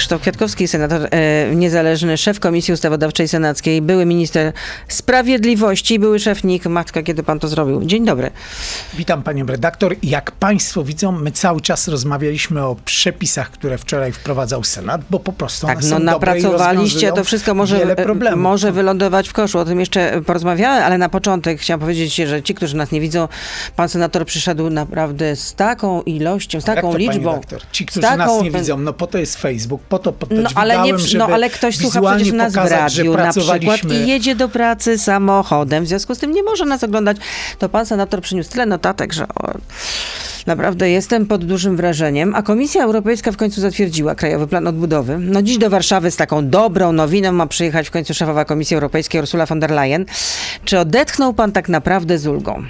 Krzysztof Kwiatkowski, senator e, niezależny, szef Komisji Ustawodawczej Senackiej, były minister sprawiedliwości, były szef NIK. Matka, kiedy pan to zrobił? Dzień dobry. Witam panią redaktor. Jak państwo widzą, my cały czas rozmawialiśmy o przepisach, które wczoraj wprowadzał Senat, bo po prostu Tak, one no napracowaliście, to wszystko może, może wylądować w koszu. O tym jeszcze porozmawiamy, ale na początek chciałam powiedzieć, że ci, którzy nas nie widzą, pan senator przyszedł naprawdę z taką ilością, z taką to, liczbą. redaktor? Ci, którzy nas taką- nie widzą, no po to jest Facebook, po to, No ale, nie, no ale ktoś słucha przecież nas w pokazać, że radiu na przykład i jedzie do pracy samochodem, w związku z tym nie może nas oglądać. To pan senator przyniósł tyle notatek, że o, naprawdę jestem pod dużym wrażeniem. A Komisja Europejska w końcu zatwierdziła Krajowy Plan Odbudowy. No dziś do Warszawy z taką dobrą nowiną ma przyjechać w końcu szefowa Komisji Europejskiej Ursula von der Leyen. Czy odetchnął pan tak naprawdę z ulgą?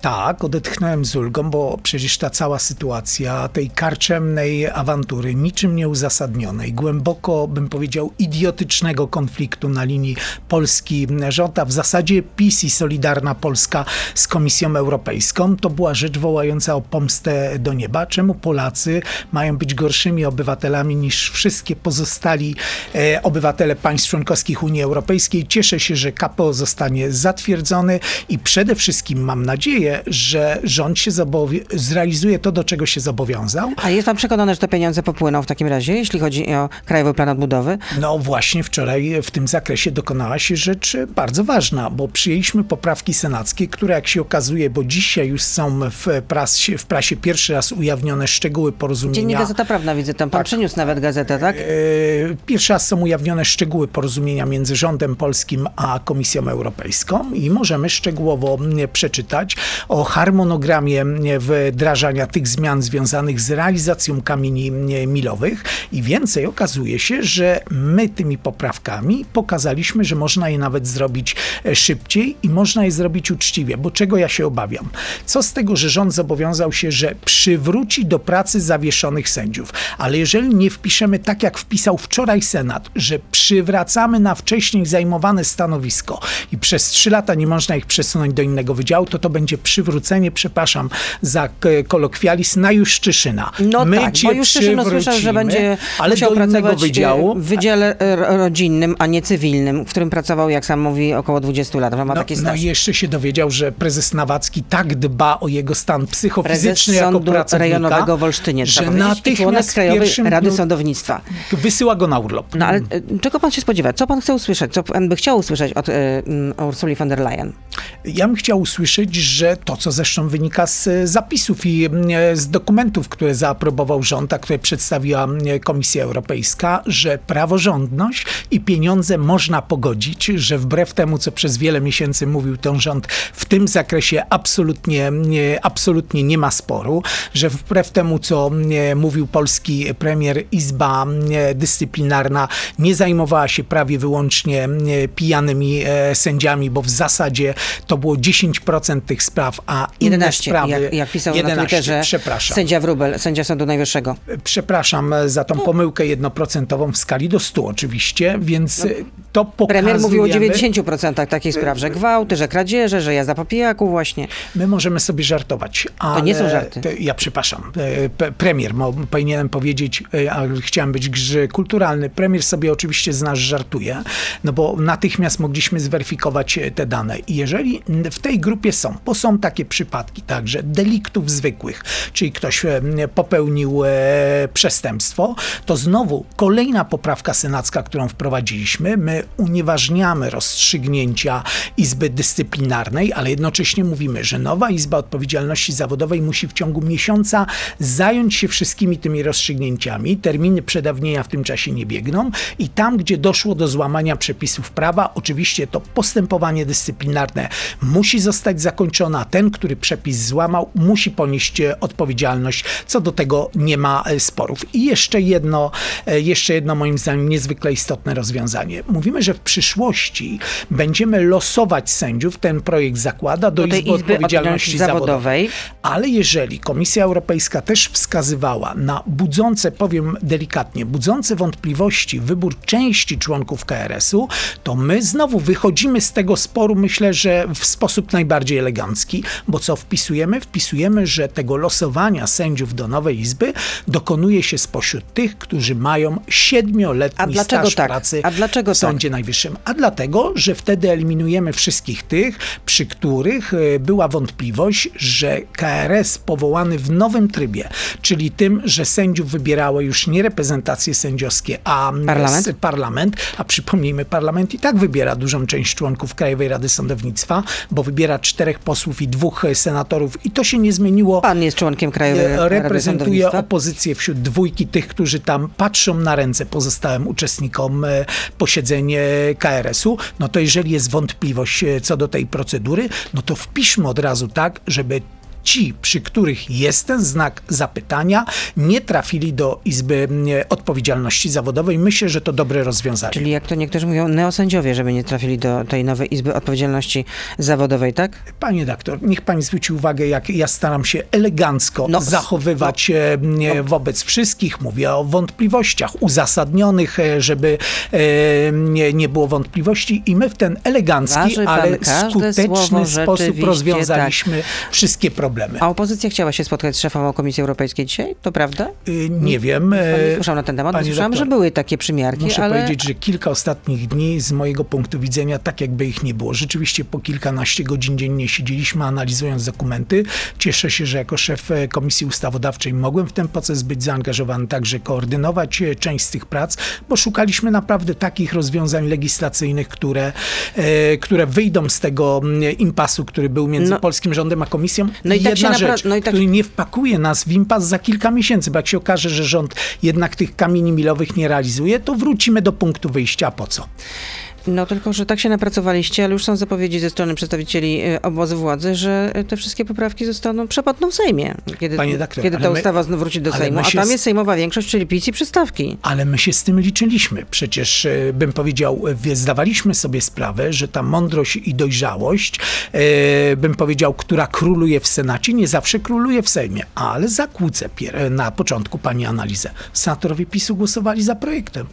Tak, odetchnąłem z ulgą, bo przecież ta cała sytuacja tej karczemnej awantury, niczym nieuzasadnionej, głęboko, bym powiedział, idiotycznego konfliktu na linii Polski-rząd, a w zasadzie PiS i Solidarna Polska z Komisją Europejską, to była rzecz wołająca o pomstę do nieba. Czemu Polacy mają być gorszymi obywatelami niż wszystkie pozostali e, obywatele państw członkowskich Unii Europejskiej? Cieszę się, że KPO zostanie zatwierdzony i przede wszystkim mam nadzieję, że rząd się zrealizuje to, do czego się zobowiązał. A jest pan przekonany, że te pieniądze popłyną w takim razie, jeśli chodzi o Krajowy Plan Odbudowy? No właśnie wczoraj w tym zakresie dokonała się rzecz bardzo ważna, bo przyjęliśmy poprawki senackie, które jak się okazuje, bo dzisiaj już są w prasie, w prasie pierwszy raz ujawnione szczegóły Dziennik porozumienia. Gazeta Prawna widzę, tam pan przyniósł nawet gazetę, tak? E, Pierwszy raz są ujawnione szczegóły porozumienia między rządem polskim a Komisją Europejską i możemy szczegółowo mm, przeczytać o harmonogramie mm, wdrażania tych zmian związanych z realizacją kamieni mm, milowych i więcej okazuje się, że my tymi poprawkami pokazaliśmy, że można je nawet zrobić e, szybciej i można je zrobić uczciwie, bo czego ja się obawiam? Co z tego, że rząd zobowiązał się, że przywróci do pracy zawieszonych sędziów, ale jeżeli nie wpiszemy tak, jak wpisał wczoraj Senat, że przywracamy na wcześniej zajmowane stanowisko i przez trzy lata nie można ich przesunąć do innego wydziału, to to będzie przywrócenie, przepraszam za kolokwializm, na Juszczyszyna. No My tak, cię bo już Szyszyno słyszał, że będzie ale musiał do pracować wydziału. w wydziale e, ro- rodzinnym, a nie cywilnym, w którym pracował, jak sam mówi, około 20 lat. Ma No, taki no i jeszcze się dowiedział, że prezes Nawacki tak dba o jego stan Prezes psychofizyczny jako Sądu pracownika, Rejonowego w Olsztynie, że natychmiast Krajowej Rady Sądownictwa. wysyła go na urlop. No ale e, czego pan się spodziewa? Co pan chce usłyszeć? Co pan by chciał usłyszeć od e, m, Ursuli von der Leyen? Ja bym chciał usłyszeć, że to, co zresztą wynika z e, zapisów i e, z dokumentów, które zaaprobował rząd, a które przedstawiła e, Komisja Europejska, że praworządność i pieniądze można pogodzić, że wbrew temu, co przez wiele miesięcy mówił ten rząd, w tym zakresie absolutnie, nie- absolutnie nie ma sporu, że wbrew temu, co mówił polski premier, Izba Dyscyplinarna nie zajmowała się prawie wyłącznie pijanymi sędziami, bo w zasadzie to było 10% tych spraw, a inne 11, sprawy... jak, jak pisał 11, na Twitterze przepraszam. sędzia Wróbel, sędzia Sądu Najwyższego. Przepraszam za tą pomyłkę jednoprocentową w skali do 100 oczywiście, więc e, to pokazuje... Premier mówił o 90% takich spraw, że gwałty, że kradzieże, że jazda po pijaku właśnie. My możemy sobie żartować, ale... nie są żarty. to Ja przepraszam. e, Premier, powinienem powiedzieć, e, a chciałem być grze kulturalny. Premier sobie oczywiście z nas żartuje, no bo natychmiast mogliśmy zweryfikować e, te dane. I jeżeli w tej grupie są, bo są takie przypadki także deliktów zwykłych, czyli ktoś e, popełnił e, przestępstwo, to znowu kolejna poprawka senacka, którą wprowadziliśmy, my unieważniamy rozstrzygnięcia Izby Dyscyplinarnej, ale jednocześnie mówimy, że nowa Izba Odpowiedzialności Zawodowej musi w ciągu miesiąca zająć się wszystkimi tymi rozstrzygnięciami. Terminy przedawnienia w tym czasie nie biegną i tam, gdzie doszło do złamania przepisów prawa, oczywiście to postępowanie dyscyplinarne musi zostać zakończone, ten, który przepis złamał, musi ponieść e, odpowiedzialność. Co do tego nie ma e, sporów. I jeszcze jedno, e, jeszcze jedno moim zdaniem niezwykle istotne rozwiązanie. Mówimy, że w przyszłości będziemy losować sędziów, ten projekt zakłada, do, Do Izby, Izby Odpowiedzialności. Zawodowej. Ale jeżeli Komisja Europejska też wskazywała na budzące, powiem delikatnie, budzące wątpliwości wybór części członków KRS-u, to my znowu wychodzimy z tego sporu, myślę, że w sposób najbardziej elegancki poprawki, bo co wpisujemy? Wpisujemy, że tego losowania sędziów do nowej izby dokonuje się spośród tych, którzy mają siedmioletni A dlaczego staż tak? pracy A dlaczego w Sądzie Najwyższym. A dlatego, że wtedy eliminujemy wszystkich tych, przy których e, była wątpliwość, że KRS powołany w nowym trybie, czyli tym, że sędziów wybierało już nie reprezentacje sędziowskie, a Parlament? parlament, a przypomnijmy, parlament i tak wybiera dużą część członków Krajowej Rady Sądownictwa, bo wybiera czterech posłów i dwóch senatorów. I to się nie zmieniło. Pan jest członkiem Krajowej e, reprezentuje opozycję wśród dwójki tych, którzy tam patrzą na ręce pozostałym uczestnikom e, posiedzeń e, KRS-u, no to jeżeli jest wątpliwość co do tej procedury, no to wpiszmy od razu tak, żeby ci, przy których jest ten znak zapytania, nie trafili do Izby Odpowiedzialności Zawodowej. Myślę, że to dobre rozwiązanie. Czyli jak to niektórzy mówią, neosędziowie, żeby nie trafili do tej nowej Izby Odpowiedzialności Zawodowej, tak? Panie doktor, niech pani zwróci uwagę, jak ja staram się elegancko No, zachowywać e, nie, wobec wszystkich. Mówię o wątpliwościach uzasadnionych, e, żeby e, nie, nie było wątpliwości i my w ten elegancki, Waży ale skuteczny sposób rzeczywiście, rozwiązaliśmy wszystkie problemy. A opozycja chciała się spotkać z szefową Komisji Europejskiej dzisiaj, to prawda? Y, Nie wiem. Nie słyszał na ten temat, panie słyszałam, doktor, że były takie przymiarki, Muszę ale... powiedzieć, że kilka ostatnich dni z mojego punktu widzenia tak jakby ich nie było. Rzeczywiście po kilkanaście godzin dziennie siedzieliśmy analizując dokumenty. Cieszę się, że jako szef e, Komisji Ustawodawczej mogłem w ten proces być zaangażowany, także koordynować e, część z tych prac, bo szukaliśmy naprawdę takich rozwiązań legislacyjnych, które, e, które wyjdą z tego mm, impasu, który był między No. polskim rządem a komisją. No i tak się jedna rzecz, no i tak- który nie wpakuje nas w impas za kilka miesięcy, bo jak się okaże, że rząd jednak tych kamieni milowych nie realizuje, to wrócimy do punktu wyjścia. Po co? No tylko, że tak się napracowaliście, ale już są zapowiedzi ze strony przedstawicieli y, obozu władzy, że y, te wszystkie poprawki zostaną przepotną w Sejmie, kiedy, doktor, kiedy ta my- ustawa znów wróci do Sejmu, a tam z- jest sejmowa większość, czyli PiS i przystawki. Ale my się z tym liczyliśmy. Przecież e, bym powiedział, zdawaliśmy sobie sprawę, że ta mądrość i dojrzałość, bym powiedział, która króluje w Senacie, nie zawsze króluje w Sejmie. Ale zakłócę na początku pani analizę. Senatorowie PiSu głosowali za projektem.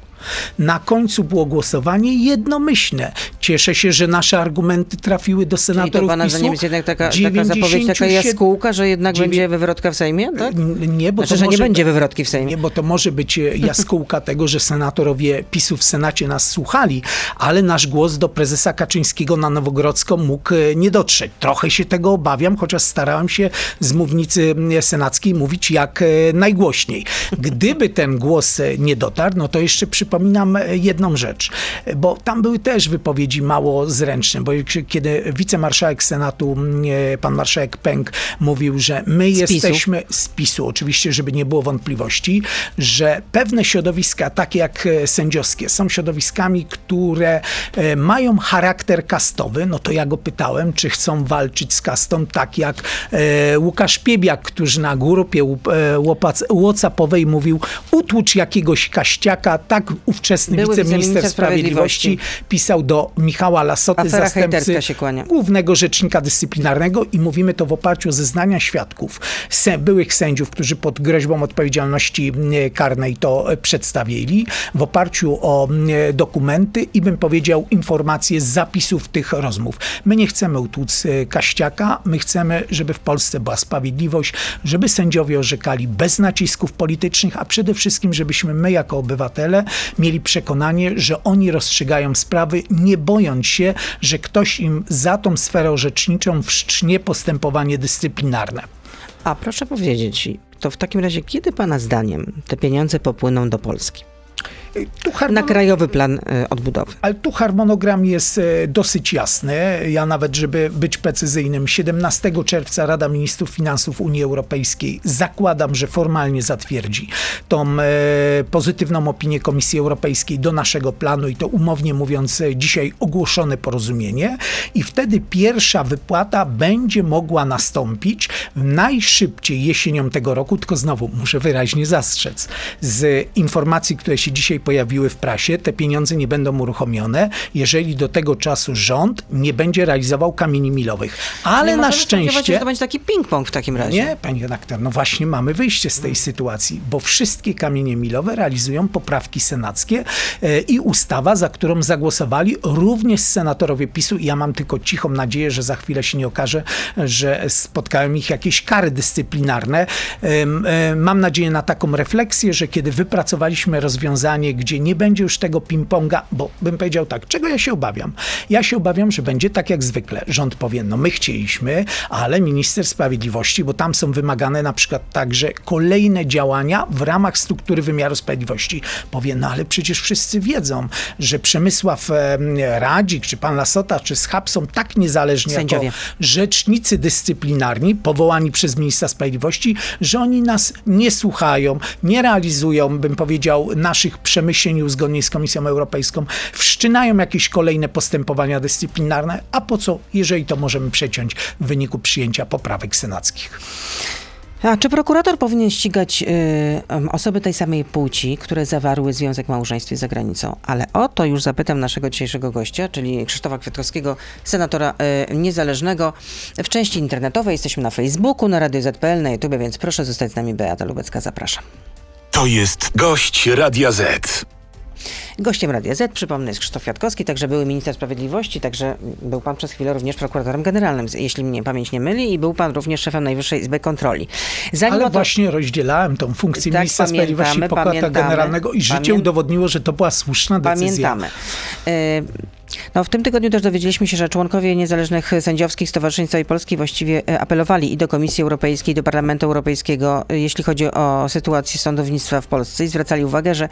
Na końcu było głosowanie jednomyślne. Cieszę się, że nasze argumenty trafiły do Czyli to senatorów pana PiSu. zdaniem jest jednak taka, taka zapowiedź, taka 97 jaskółka, że jednak dziewię- będzie wywrotka w Sejmie, tak? N- Nie, bo Znaczy, to że nie może będzie wywrotki w Sejmie. Nie, bo to może być e, jaskółka tego, że senatorowie PiSu w Senacie nas słuchali, ale nasz głos do prezesa Kaczyńskiego na Nowogrodzką mógł e, nie dotrzeć. Trochę się tego obawiam, chociaż starałem się z mównicy m, senackiej mówić jak e, najgłośniej. Gdyby ten głos e, nie dotarł, no to jeszcze przypominam e, jedną rzecz, bo tam były też wypowiedzi mało zręczne, bo kiedy wicemarszałek Senatu, m, e, pan marszałek Pęk mówił, że my PiSu. jesteśmy z PiSu, oczywiście, żeby nie było wątpliwości, że pewne środowiska, takie jak e, sędziowskie, są środowiskami, które e, mają charakter kastowy, no to ja go pytałem, czy chcą walczyć z kastą, tak jak Łukasz Piebiak, który na grupie łopac- Whatsappowej mówił, utłucz jakiegoś kaściaka, tak ówczesny Były wiceminister sprawiedliwości sprawiedliwości pisał do Michała Lasoty, Afera zastępcy głównego rzecznika dyscyplinarnego i mówimy to w oparciu o zeznania świadków, byłych sędziów, którzy pod groźbą odpowiedzialności e, karnej to przedstawili, w oparciu o e, dokumenty i bym powiedział informacje z zapisów tych rozmów. My nie chcemy utłuc e, Kaściaka, my chcemy, żeby w Polsce była sprawiedliwość, żeby sędziowie orzekali bez nacisków politycznych, a przede wszystkim, żebyśmy my jako obywatele mieli przekonanie, że oni rozstrzygają sprawy, nie bojąc się, że ktoś im za tą sferę orzeczniczą wszcznie postępowanie dyscyplinarne. A proszę powiedzieć, to w takim razie, kiedy pana zdaniem te pieniądze popłyną do Polski? Na krajowy plan y, odbudowy. Ale tu harmonogram jest e, dosyć jasny. Ja nawet, żeby być precyzyjnym, 17 czerwca Rada Ministrów Finansów Unii Europejskiej zakładam, że formalnie zatwierdzi tą e, pozytywną opinię Komisji Europejskiej do naszego planu i to umownie mówiąc e, dzisiaj ogłoszone porozumienie i wtedy pierwsza wypłata będzie mogła nastąpić najszybciej jesienią tego roku, tylko znowu muszę wyraźnie zastrzec z informacji, które się dzisiaj pojawiły w prasie, te pieniądze nie będą uruchomione, jeżeli do tego czasu rząd nie będzie realizował kamieni milowych. Ale na się, szczęście... że To będzie taki ping-pong w takim razie. Nie, pani redaktor, no właśnie mamy wyjście z tej sytuacji, bo wszystkie kamienie milowe realizują poprawki senackie e, i ustawa, za którą zagłosowali również senatorowie PiSu i ja mam tylko cichą nadzieję, że za chwilę się nie okaże, że spotkają ich jakieś kary dyscyplinarne. E, Mam nadzieję na taką refleksję, że kiedy wypracowaliśmy rozwiązanie, gdzie nie będzie już tego ping-ponga, bo bym powiedział tak, czego ja się obawiam? Ja się obawiam, że będzie tak jak zwykle. Rząd powie, no my chcieliśmy, ale minister sprawiedliwości, bo tam są wymagane na przykład także kolejne działania w ramach struktury wymiaru sprawiedliwości. Powie, no ale przecież wszyscy wiedzą, że Przemysław em, Radzik, czy pan Lasota, czy Schab są tak niezależni Sędziowie. jako rzecznicy dyscyplinarni powołani przez ministra sprawiedliwości, że oni nas nie słuchają, nie realizują, bym powiedział, naszych przemyśleń uzgodnień z Komisją Europejską, wszczynają jakieś kolejne postępowania dyscyplinarne, a po co, jeżeli to możemy przeciąć w wyniku przyjęcia poprawek senackich. A czy prokurator powinien ścigać y, osoby tej samej płci, które zawarły związek małżeństwa za granicą? Ale o to już zapytam naszego dzisiejszego gościa, czyli Krzysztofa Kwiatkowskiego, senatora y, niezależnego. W części internetowej jesteśmy na Facebooku, na Radio ZPL, na YouTube, więc proszę zostać z nami. Beata Lubecka, zapraszam. To jest gość Radia Z. Gościem Radia Z, przypomnę, jest Krzysztof Kwiatkowski, także były minister sprawiedliwości, także był pan przez chwilę również prokuratorem generalnym, jeśli mnie pamięć nie myli, i był pan również szefem Najwyższej Izby Kontroli. Zanim Ale to- właśnie rozdzielałem tą funkcję Tak, ministra pamiętamy, sprawiedliwości prokuratora pamiętamy. generalnego i życie Pamię- udowodniło, że to była słuszna decyzja. Pamiętamy. Y, No, w tym tygodniu też dowiedzieliśmy się, że członkowie niezależnych sędziowskich stowarzyszeń całej Polski właściwie e, apelowali i do Komisji Europejskiej, i do Parlamentu Europejskiego, e, jeśli chodzi o sytuację sądownictwa w Polsce. I zwracali uwagę, że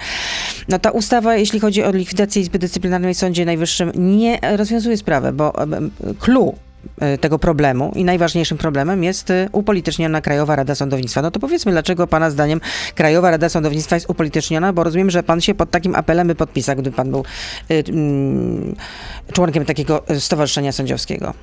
no, ta ustawa, jeśli chodzi o likwidację Izby Dyscyplinarnej w Sądzie Najwyższym, nie rozwiązuje sprawy, bo em, clue e, tego problemu i najważniejszym problemem jest e, upolityczniona Krajowa Rada Sądownictwa. No to powiedzmy, dlaczego Pana zdaniem Krajowa Rada Sądownictwa jest upolityczniona, bo rozumiem, że Pan się pod takim apelem by podpisał, gdyby Pan był y, mm, członkiem takiego e, stowarzyszenia sędziowskiego.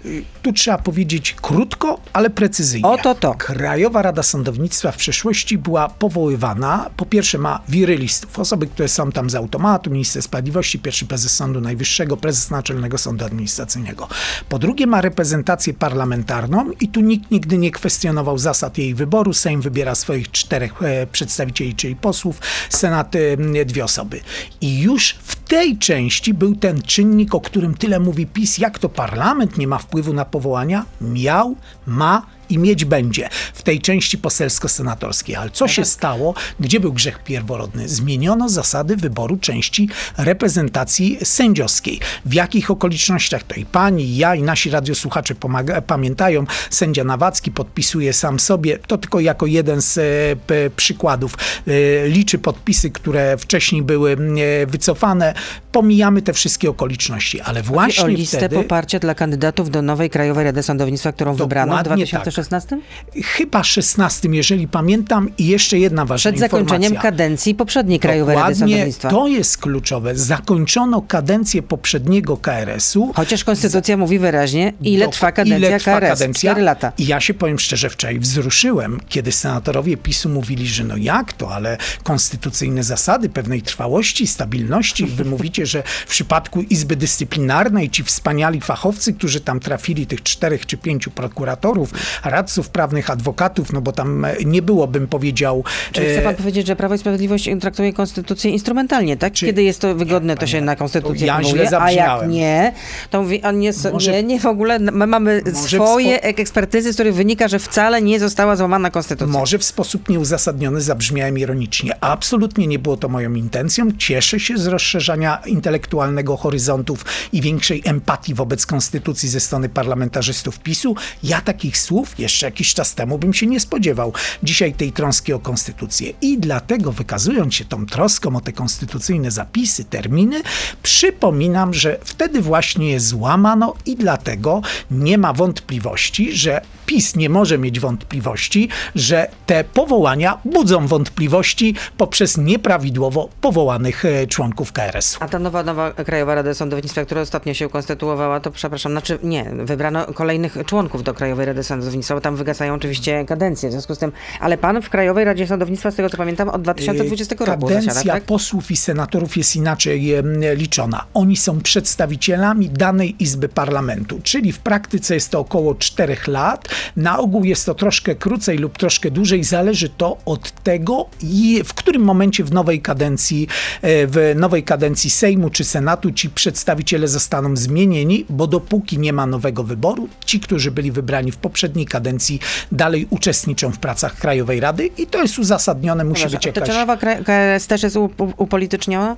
Tu trzeba powiedzieć krótko, ale precyzyjnie. Oto to. Krajowa Rada Sądownictwa w przeszłości była powoływana, po pierwsze ma wirylistów, osoby, które są tam z automatu, minister sprawiedliwości, pierwszy prezes Sądu Najwyższego, prezes Naczelnego Sądu Administracyjnego. Po drugie ma reprezentację parlamentarną i tu nikt nigdy nie kwestionował zasad jej wyboru. Sejm wybiera swoich czterech e, przedstawicieli, czyli posłów, Senat e, dwie osoby. I już w tej części był ten czynnik, o którym tyle mówi PiS, jak to parlament nie ma wpływu na powołania, miał, ma i mieć będzie w tej części poselsko-senatorskiej. Ale co się stało? Gdzie był grzech pierworodny? Zmieniono zasady wyboru części reprezentacji sędziowskiej. W jakich okolicznościach to i pani, i ja, i nasi radiosłuchacze pomaga- pamiętają, sędzia Nawacki podpisuje sam sobie, to tylko jako jeden z e, przykładów, e, liczy podpisy, które wcześniej były e, wycofane. Pomijamy te wszystkie okoliczności, ale właśnie o listę wtedy... poparcia dla kandydatów do nowej Krajowej Rady Sądownictwa, którą wybrano w Dokładnie tak. 2016? Chyba 16, jeżeli pamiętam. I jeszcze jedna ważna Przed zakończeniem informacja. kadencji poprzedniej Krajowej Rady Dokładnie Sądownictwa. to jest kluczowe. Zakończono kadencję poprzedniego KRS-u. Chociaż konstytucja mówi wyraźnie, ile Dok- trwa kadencja ile trwa KRS. kadencja. 4 lata. I ja się powiem szczerze, wczoraj wzruszyłem, kiedy senatorowie PiSu mówili, że no jak to, ale konstytucyjne zasady pewnej trwałości, stabilności. Wy mówicie, że w przypadku Izby Dyscyplinarnej ci wspaniali fachowcy, którzy tam trafili, tych czterech czy pięciu prokuratorów, radców prawnych, adwokatów, no bo tam e, nie było, bym powiedział... Czyli chce e, pan powiedzieć, że Prawo i Sprawiedliwość traktuje konstytucję instrumentalnie, tak? Czy- Kiedy jest to wygodne, to się na konstytucję ja a jak nie, to mówi, a nie, Może- nie, nie w ogóle, my mamy swoje spo- ekspertyzy, z których wynika, że wcale nie została złamana konstytucja. Może w sposób nieuzasadniony zabrzmiałem ironicznie. Absolutnie nie było to moją intencją. Cieszę się z rozszerzania intelektualnego horyzontów i większej empatii wobec konstytucji ze strony parlamentarzystów PiSu. Ja takich słów jeszcze jakiś czas temu bym się nie spodziewał. Dzisiaj tej troski o konstytucję. I dlatego wykazując się tą troską o te konstytucyjne zapisy, terminy, przypominam, że wtedy właśnie je złamano i dlatego nie ma wątpliwości, że PiS nie może mieć wątpliwości, że te powołania budzą wątpliwości poprzez nieprawidłowo powołanych e, członków KRS-u. A ta nowa, nowa Krajowa Rada Sądownictwa, która ostatnio się konstytuowała, to przepraszam, znaczy nie, wybrano kolejnych członków do Krajowej Rady Sądownictwa. Sądownictwa, bo tam wygasają oczywiście kadencje, w związku z tym, ale pan w Krajowej Radzie Sądownictwa, z tego co pamiętam, od 2020 roku Kadencja tak? posłów i senatorów jest inaczej liczona. Oni są przedstawicielami danej Izby Parlamentu, czyli w praktyce jest to około 4 lat. Na ogół jest to troszkę krócej lub troszkę dłużej. Zależy to od tego, w którym momencie w nowej kadencji, e, w nowej kadencji Sejmu czy Senatu ci przedstawiciele zostaną zmienieni, bo dopóki nie ma nowego wyboru, ci, którzy byli wybrani w poprzedniej kadencji, dalej uczestniczą w pracach Krajowej Rady i to jest uzasadnione, musi Dobrze, być jakaś... Czy nowa KRS też jest upolityczniona?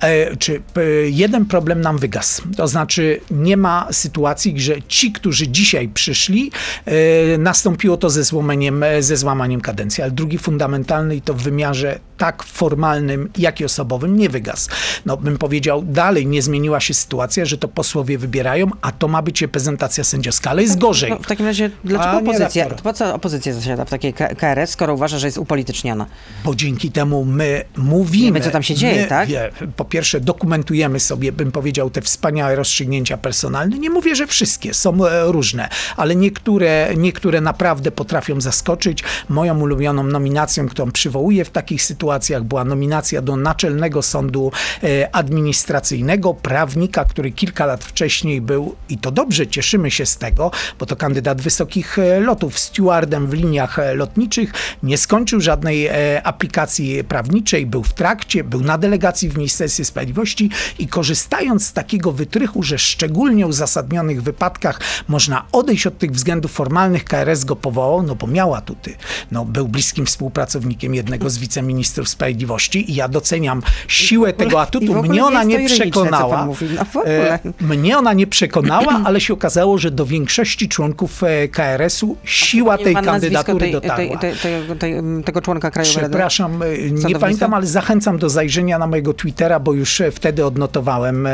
E, czy p- jeden problem nam wygasł. To znaczy nie ma sytuacji, że ci, którzy dzisiaj przyszli, e, nastąpiło to ze złamaniem, e, ze złamaniem kadencji, ale drugi fundamentalny i to w wymiarze tak formalnym, jak i osobowym nie wygasł. No bym powiedział, dalej nie zmieniła się sytuacja, że to posłowie wybierają, a to ma być reprezentacja sędziowska, ale jest gorzej. No, w takim razie, dlaczego Panie opozycja, po co opozycja zasiada w takiej KRS, skoro uważa, że jest upolityczniona? Bo dzięki temu my mówimy. Wiemy, co tam się dzieje, my, tak? Wie, po pierwsze, dokumentujemy sobie, bym powiedział, te wspaniałe rozstrzygnięcia personalne. Nie mówię, że wszystkie są e, różne, ale niektóre, niektóre naprawdę potrafią zaskoczyć. Moją ulubioną nominacją, którą przywołuję w takich sytuacjach, była nominacja do Naczelnego Sądu e, Administracyjnego, prawnika, który kilka lat wcześniej był, i to dobrze, cieszymy się z tego, bo to kandydat wysokich e, lotów, stewardem w liniach lotniczych, nie skończył żadnej aplikacji prawniczej, był w trakcie, był na delegacji w Ministerstwie Sprawiedliwości i korzystając z takiego wytrychu, że szczególnie uzasadnionych wypadkach można odejść od tych względów formalnych, KRS go powołał, no bo miał atuty. No, był bliskim współpracownikiem jednego z wiceministrów sprawiedliwości i ja doceniam siłę tego atutu. ogóle Mnie ona nie przekonała. mówi. No. E, Mnie ona nie przekonała, ale się okazało, że do większości członków e, KRS-u siła tej kandydatury tej, dotarła. tej, tej, tego członka Krajowej Rady? Przepraszam, e, nie pamiętam, ale zachęcam do zajrzenia na mojego Twittera, bo już wtedy odnotowałem e,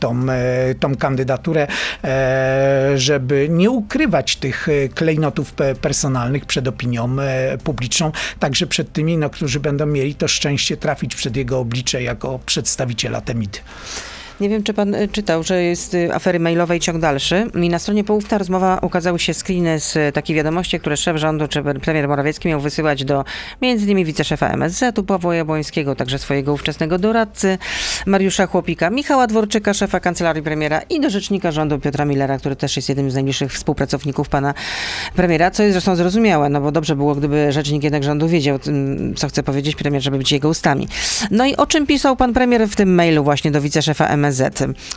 tą, e, tą kandydaturę, e, żeby nie ukrywać tych klejnotów pe- personalnych przed opinią publiczną, także przed tymi, no, którzy będą mieli to szczęście trafić przed jego oblicze jako przedstawiciela Temidy. Nie wiem, czy pan y, czytał, że jest y, afery mailowej ciąg dalszy. I na stronie Połówta rozmowa ukazały się screeny z y, takiej wiadomości, które szef rządu, czy premier Morawiecki miał wysyłać do między innymi wiceszefa MSZ-u Pawła Jabłońskiego, także swojego ówczesnego doradcy Mariusza Chłopika, Michała Dworczyka, szefa kancelarii premiera i do rzecznika rządu Piotra Millera, który też jest jednym z najbliższych współpracowników pana premiera, co jest zresztą zrozumiałe, no bo dobrze było, gdyby rzecznik jednak rządu wiedział, mm, co chce powiedzieć premier, żeby być jego ustami. No i o czym pisał pan premier w tym mailu właśnie do wiceszefa MSZ?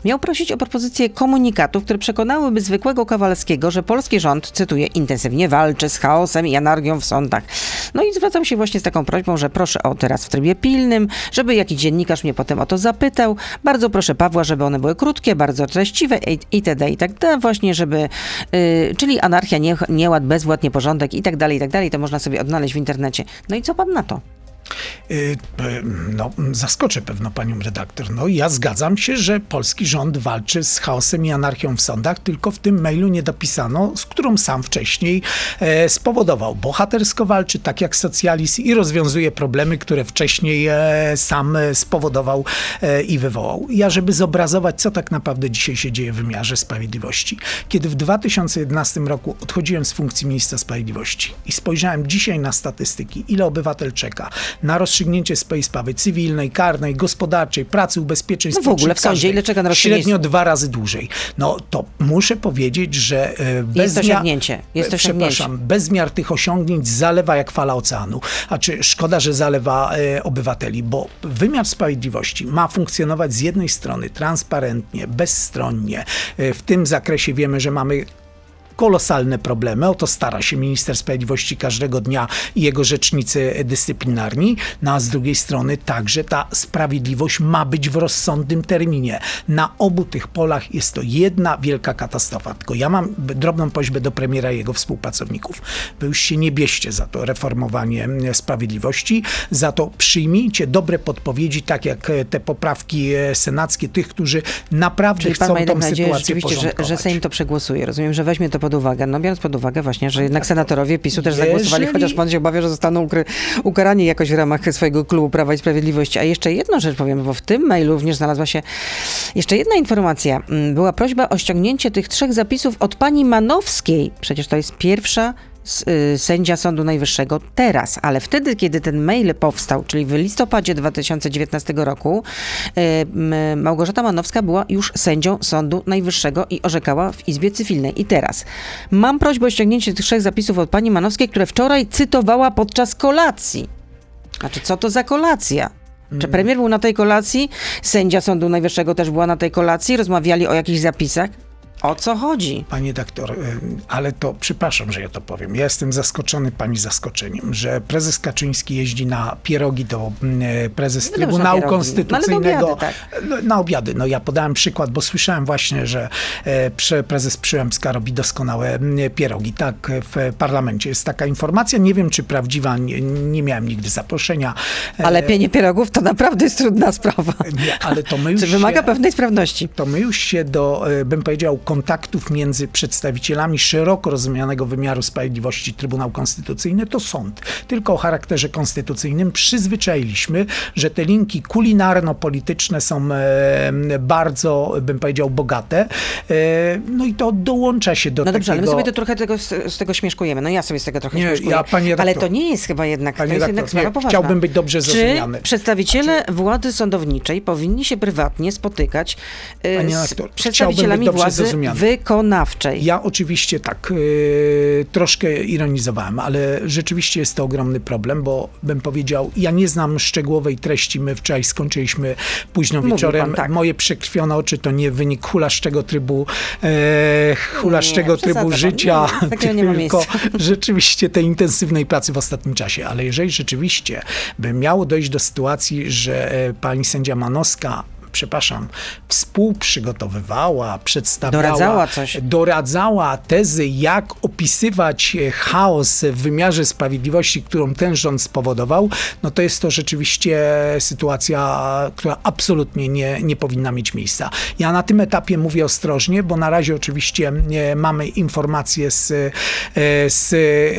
Miał prosić o propozycję komunikatów, które przekonałyby zwykłego Kowalskiego, że polski rząd, cytuję, intensywnie walczy z chaosem i anarchią w sądach. No i zwracał się właśnie z taką prośbą, że proszę o teraz w trybie pilnym, żeby jakiś dziennikarz mnie potem o to zapytał. Bardzo proszę Pawła, żeby one były krótkie, bardzo treściwe itd. i tak. Właśnie, żeby, yy, czyli anarchia, nie, nieład, bezwład, nieporządek i tak dalej, i tak. To można sobie odnaleźć w internecie. No i co pan na to? Y, p- No, zaskoczę pewno panią redaktor. No, ja zgadzam się, że polski rząd walczy z chaosem i anarchią w sądach, tylko w tym mailu nie dopisano, z którą sam wcześniej e, spowodował. Bohatersko walczy, tak jak socjalizm i rozwiązuje problemy, które wcześniej e, sam e, spowodował i wywołał. Ja, żeby zobrazować, co tak naprawdę dzisiaj się dzieje w wymiarze sprawiedliwości. Kiedy w 2011 roku odchodziłem z funkcji ministra sprawiedliwości i spojrzałem dzisiaj na statystyki, ile obywatel czeka na rozstrzygnięcie swojej sprawy cywilnej, karnej, gospodarczej, pracy, ubezpieczeń No w ogóle w sądzie ile czeka na rozstrzygnięcie? Średnio dwa razy dłużej. No to muszę powiedzieć, że e, bez Jest to osiągnięcie. Jest to Przepraszam, bezmiar tych osiągnięć zalewa jak fala oceanu. A czy szkoda, że zalewa e, obywateli, bo wymiar sprawiedliwości ma funkcjonować z jednej strony transparentnie, bezstronnie. E, w tym zakresie wiemy, że mamy kolosalne problemy. O to stara się minister sprawiedliwości każdego dnia i jego rzecznicy dyscyplinarni. No a z drugiej strony także ta sprawiedliwość ma być w rozsądnym terminie. Na obu tych polach jest to jedna wielka katastrofa. Tylko ja mam drobną prośbę do premiera i jego współpracowników. Wy już się nie bieście za to reformowanie mm, sprawiedliwości, za to przyjmijcie dobre podpowiedzi, tak jak e, te poprawki e, senackie tych, którzy naprawdę Czyli chcą pan ma tą nadzieję sytuację że, że. Sejm to przegłosuje. Rozumiem, że weźmie to pod uwagę? No biorąc pod uwagę właśnie, że jednak senatorowie PiSu też Jeżeli- zagłosowali, chociaż pan się obawia, że zostaną ukarani jakoś w ramach swojego klubu Prawa i Sprawiedliwości. A jeszcze jedną rzecz powiem, bo w tym mailu również znalazła się jeszcze jedna informacja. Mm, Była prośba o ściągnięcie tych trzech zapisów od pani Manowskiej. Przecież to jest pierwsza sędzia Sądu Najwyższego teraz, ale wtedy, kiedy ten mail powstał, czyli w listopadzie 2019 roku, y, Małgorzata Manowska była już sędzią Sądu Najwyższego i orzekała w Izbie Cywilnej. I teraz mam prośbę o ściągnięcie tych trzech zapisów od pani Manowskiej, które wczoraj cytowała podczas kolacji. Znaczy, co to za kolacja? Czy premier był na tej kolacji? Sędzia Sądu Najwyższego też była na tej kolacji? Rozmawiali o jakichś zapisach? O co chodzi? Panie doktor, y, ale to przepraszam, że ja to powiem. Ja jestem zaskoczony pani zaskoczeniem, że prezes Kaczyński jeździ na pierogi do y, prezes No Trybunału pierogi. Konstytucyjnego. No ale do obiady, No, Na obiady. No ja podałem przykład, bo słyszałem właśnie, że e, prezes Przyłębska robi doskonałe pierogi. Tak, w parlamencie jest taka informacja. Nie wiem, czy prawdziwa, nie, nie miałem nigdy zaproszenia. E, A lepienie pierogów to naprawdę jest trudna sprawa. Nie, ale to my już Czy wymaga się- pewnej sprawności? to my już się do, e, bym powiedział, kontaktów między przedstawicielami szeroko rozumianego wymiaru sprawiedliwości Trybunał Konstytucyjny to sąd. Tylko o charakterze konstytucyjnym przyzwyczailiśmy, że te linki kulinarno-polityczne są e, bardzo, bym powiedział, bogate. E, no i to dołącza się do No dobrze, ale my takiego... sobie to trochę tego, z, tego śmieszkujemy. No ja sobie z tego trochę Nie, śmieszkuję. ja, panie ale to nie jest chyba jednak, Panie to jest jednak sprawa poważna. chciałbym być dobrze zrozumiany. Czy przedstawiciele władzy sądowniczej powinni się prywatnie spotykać Panie z redaktor, przedstawicielami władzy wykonawczej? Ja oczywiście tak yy, troszkę ironizowałem, ale rzeczywiście jest to ogromny problem, bo bym powiedział, ja nie znam szczegółowej treści. My wczoraj skończyliśmy późno Mówił wieczorem. pan, tak. Moje przekrwione oczy to nie wynik hulaszczego trybu, e, hulaszczego Nie, trybu życia, Nie, nie tylko rzeczywiście tej intensywnej pracy w ostatnim czasie. Ale jeżeli rzeczywiście by miało dojść do sytuacji, że e, pani sędzia Manowska przepraszam, współprzygotowywała, przedstawiała, Doradzała coś. doradzała tezy, jak opisywać e, chaos w wymiarze sprawiedliwości, którą ten rząd spowodował, no to jest to rzeczywiście sytuacja, która absolutnie nie, nie powinna mieć miejsca. Ja na tym etapie mówię ostrożnie, bo na razie oczywiście e, mamy informacje z, e, z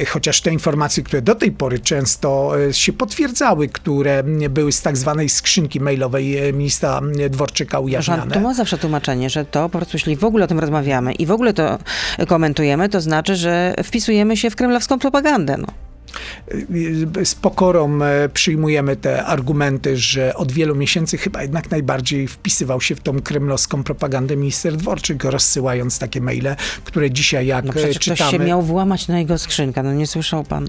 chociaż te informacje, które do tej pory często się potwierdzały, które były z tak zwanej skrzynki mailowej ministra Dworczyka ujawniane. to ma zawsze tłumaczenie, że to po prostu, jeśli w ogóle o tym rozmawiamy i w ogóle to komentujemy, to znaczy, że wpisujemy się w kremlowską propagandę. No. z pokorą e, przyjmujemy te argumenty, że od wielu miesięcy chyba jednak najbardziej wpisywał się w tą kremlowską propagandę minister Dworczyk, rozsyłając takie maile, które dzisiaj jak No e, przecież ktoś się czytamy... miał włamać na jego skrzynkę, no nie słyszał pan.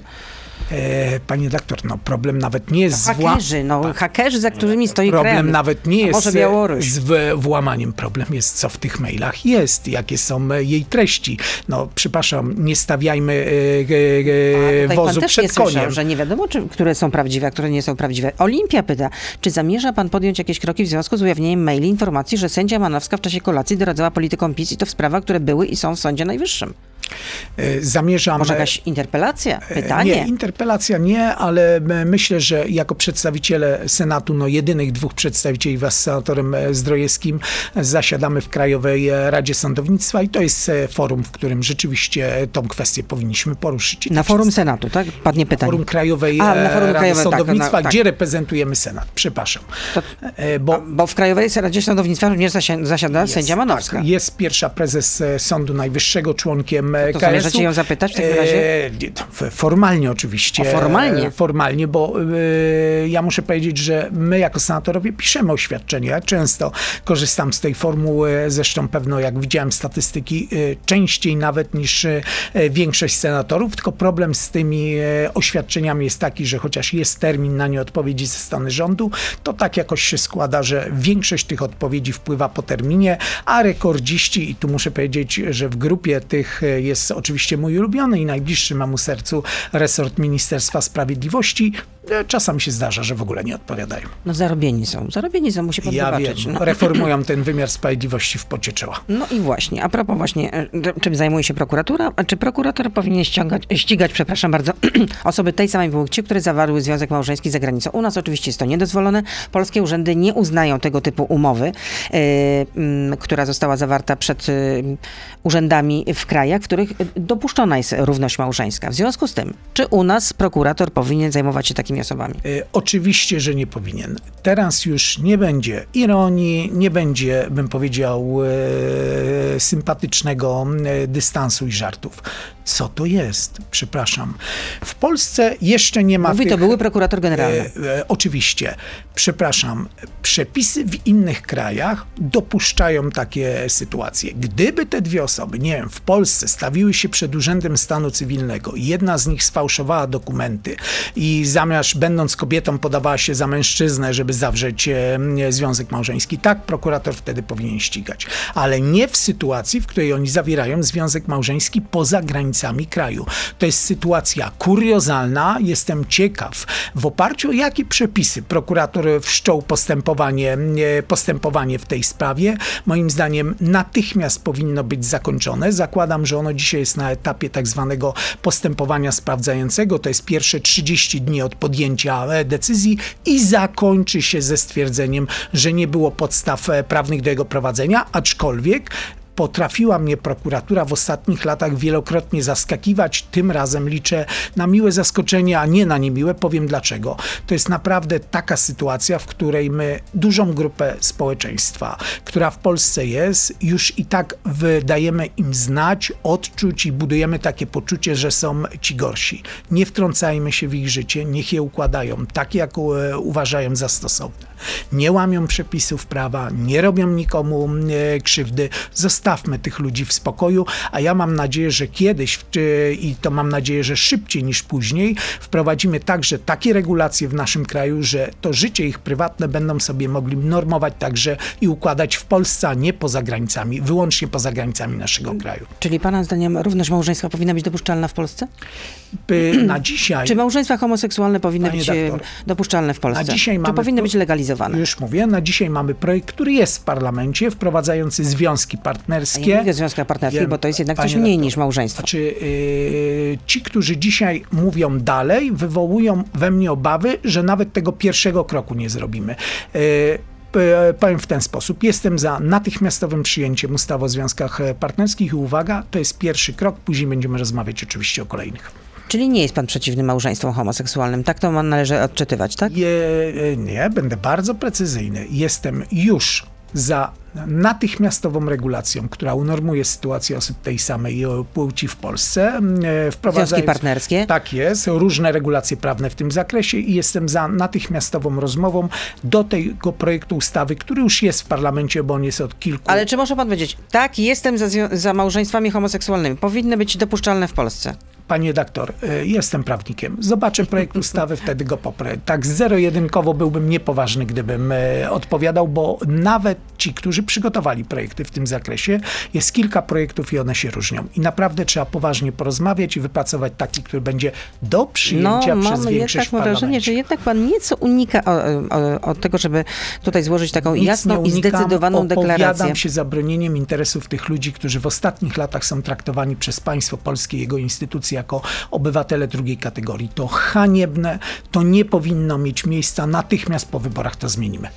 E, panie redaktor, no problem nawet nie jest z wła- Hakerzy, no hakerzy, za którymi stoi Problem Kreml. nawet nie jest e, z włamaniem. Problem jest, co w tych mailach jest, jakie są e, jej treści. No, przepraszam, nie stawiajmy e, e, tutaj wozu pan też przed nie słyszał, koniem. że nie wiadomo, czy, które są prawdziwe, a które nie są prawdziwe. Olimpia pyta, czy zamierza pan podjąć jakieś kroki w związku z ujawnieniem maili informacji, że sędzia Manowska w czasie kolacji doradzała politykom PiS i to w sprawach, które były i są w Sądzie Najwyższym? E, Zamierzam... Może jakaś interpelacja? E, Pytanie? Nie, interpelacja nie, ale m- myślę, że jako przedstawiciele Senatu, no jedynych dwóch przedstawicieli wraz z senatorem e, Zdrojewskim, e, zasiadamy w Krajowej e, Radzie Sądownictwa i to jest e, forum, w którym rzeczywiście e, tą kwestię powinniśmy poruszyć. Na to forum. Senatu, tak? Padnie pytanie. Forum Krajowej A, na e, forum Rady Krajowej, tak, Sądownictwa, no, tak. gdzie reprezentujemy Senat. Przepraszam. To- E, Bo Bo w Krajowej Radzie Sądownictwa również zasia- zasiada sędzia Manowska. Tak, jest pierwsza prezes e, Sądu Najwyższego, członkiem e, To KS-u. ją zapytać w takim razie? E, Formalnie oczywiście. O, formalnie? E, Formalnie, bo e, ja muszę powiedzieć, że my jako senatorowie piszemy oświadczenia. Ja często korzystam z tej formuły, zresztą pewno jak widziałem statystyki, e, częściej nawet niż e, większość senatorów, tylko problem z tymi oświadczeniami jest taki, że chociaż jest termin na nie odpowiedzi ze strony rządu, to tak jakoś się składa, że większość tych odpowiedzi wpływa po terminie, a rekordziści, i tu muszę powiedzieć, że w grupie tych jest oczywiście mój ulubiony i najbliższy mamu sercu resort Ministerstwa Sprawiedliwości, czasami się zdarza, że w ogóle nie odpowiadają. No zarobieni są. Zarobieni są, musi pan Ja wybaczyć. wiem, No. reformują ten wymiar sprawiedliwości w pocie czoła. No i właśnie, a propos właśnie, e, czym zajmuje się prokuratura? Czy prokurator powinien ściągać, ścigać, przepraszam bardzo, osoby tej samej płci, które zawarły związek małżeński za granicą? U nas oczywiście jest to niedozwolone. Polskie urzędy nie uznają tego typu umowy, e, m, która została zawarta przed e, urzędami w krajach, w których dopuszczona jest równość małżeńska. W związku z tym, czy u nas prokurator powinien zajmować się takimi osobami? E, Oczywiście, że nie powinien. Teraz już nie będzie ironii, nie będzie, bym powiedział, e, sympatycznego e, dystansu i żartów. Co to jest? Przepraszam. W Polsce jeszcze nie ma Mówi tych... to były prokurator generalny. E, e, oczywiście. Przepraszam. Przepisy w innych krajach dopuszczają takie sytuacje. Gdyby te dwie osoby, nie wiem, w Polsce stawiły się przed Urzędem Stanu Cywilnego i jedna z nich sfałszowała dokumenty i zamiast, będąc kobietą, podawała się za mężczyznę, żeby zawrzeć e, związek małżeński, tak prokurator wtedy powinien ścigać. Ale nie w sytuacji, w której oni zawierają związek małżeński poza granicami kraju. To jest sytuacja kuriozalna. Jestem ciekaw, w oparciu o jakie przepisy prokurator wszczął postępowanie, e, postępowanie w tej sprawie. Moim zdaniem natychmiast powinno być zakończone. Zakładam, że ono dzisiaj jest na etapie tak zwanego postępowania sprawdzającego. To jest pierwsze 30 dni od podjęcia e, decyzji i zakończy się ze stwierdzeniem, że nie było podstaw e, prawnych do jego prowadzenia, aczkolwiek potrafiła mnie prokuratura w ostatnich latach wielokrotnie zaskakiwać. Tym razem liczę na miłe zaskoczenie, a nie na niemiłe. Powiem dlaczego. To jest naprawdę taka sytuacja, w której my dużą grupę społeczeństwa, która w Polsce jest, już i tak wydajemy im znać, odczuć i budujemy takie poczucie, że są ci gorsi. Nie wtrącajmy się w ich życie, niech je układają tak, jak e, uważają za stosowne. Nie łamią przepisów prawa, nie robią nikomu e, krzywdy. Zostawmy tych ludzi w spokoju, a ja mam nadzieję, że kiedyś, czy- i to mam nadzieję, że szybciej niż później, wprowadzimy także takie regulacje w naszym kraju, że to życie ich prywatne będą sobie mogli normować także i układać w Polsce, a nie poza granicami, wyłącznie poza granicami naszego kraju. Czyli pana zdaniem równość małżeńska powinna być dopuszczalna w Polsce? By na dzisiaj... Czy małżeństwa homoseksualne powinny Panie być e, doktor, dopuszczalne w Polsce? Na dzisiaj Czy mamy powinny pro- być legalizowane? Już mówię, na dzisiaj mamy projekt, który jest w parlamencie, wprowadzający związki A partnerskie. ja nie mówię o związkach partnerskich, bo to jest jednak coś mniej niż małżeństwo. Znaczy, yy, ci, którzy dzisiaj mówią dalej, wywołują we mnie obawy, że nawet tego pierwszego kroku nie zrobimy. Yy, Powiem w ten sposób. Jestem za natychmiastowym przyjęciem ustawy o związkach e, partnerskich i uwaga, to jest pierwszy krok, później będziemy rozmawiać oczywiście o kolejnych. Czyli nie jest pan przeciwny małżeństwom homoseksualnym. Tak to ma- należy odczytywać, tak? Je, e, nie, będę bardzo precyzyjny. Jestem już za natychmiastową regulacją, która unormuje sytuację osób tej samej płci w Polsce. e, Związki partnerskie? Tak jest, różne regulacje prawne w tym zakresie i jestem za natychmiastową rozmową do tego projektu ustawy, który już jest w parlamencie, bo on jest od kilku Ale czy może pan powiedzieć, tak, jestem za, za małżeństwami homoseksualnymi. Powinny być dopuszczalne w Polsce. Panie doktor, y, jestem prawnikiem. Zobaczę projekt ustawy, wtedy go poprę. Tak zero-jedynkowo byłbym niepoważny, gdybym y, odpowiadał, bo nawet ci, którzy przygotowali projekty w tym zakresie, jest kilka projektów i one się różnią. I naprawdę trzeba poważnie porozmawiać i wypracować taki, który będzie do No, przyjęcia przez mam większość jednak w wrażenie, że jednak pan nieco unika od tego, żeby tutaj złożyć taką Nic jasną i zdecydowaną deklarację. Opowiadam się za bronieniem interesów tych ludzi, którzy w ostatnich latach są traktowani przez państwo polskie i jego instytucje jako obywatele drugiej kategorii. To haniebne, to nie powinno mieć miejsca. Natychmiast po wyborach to zmienimy.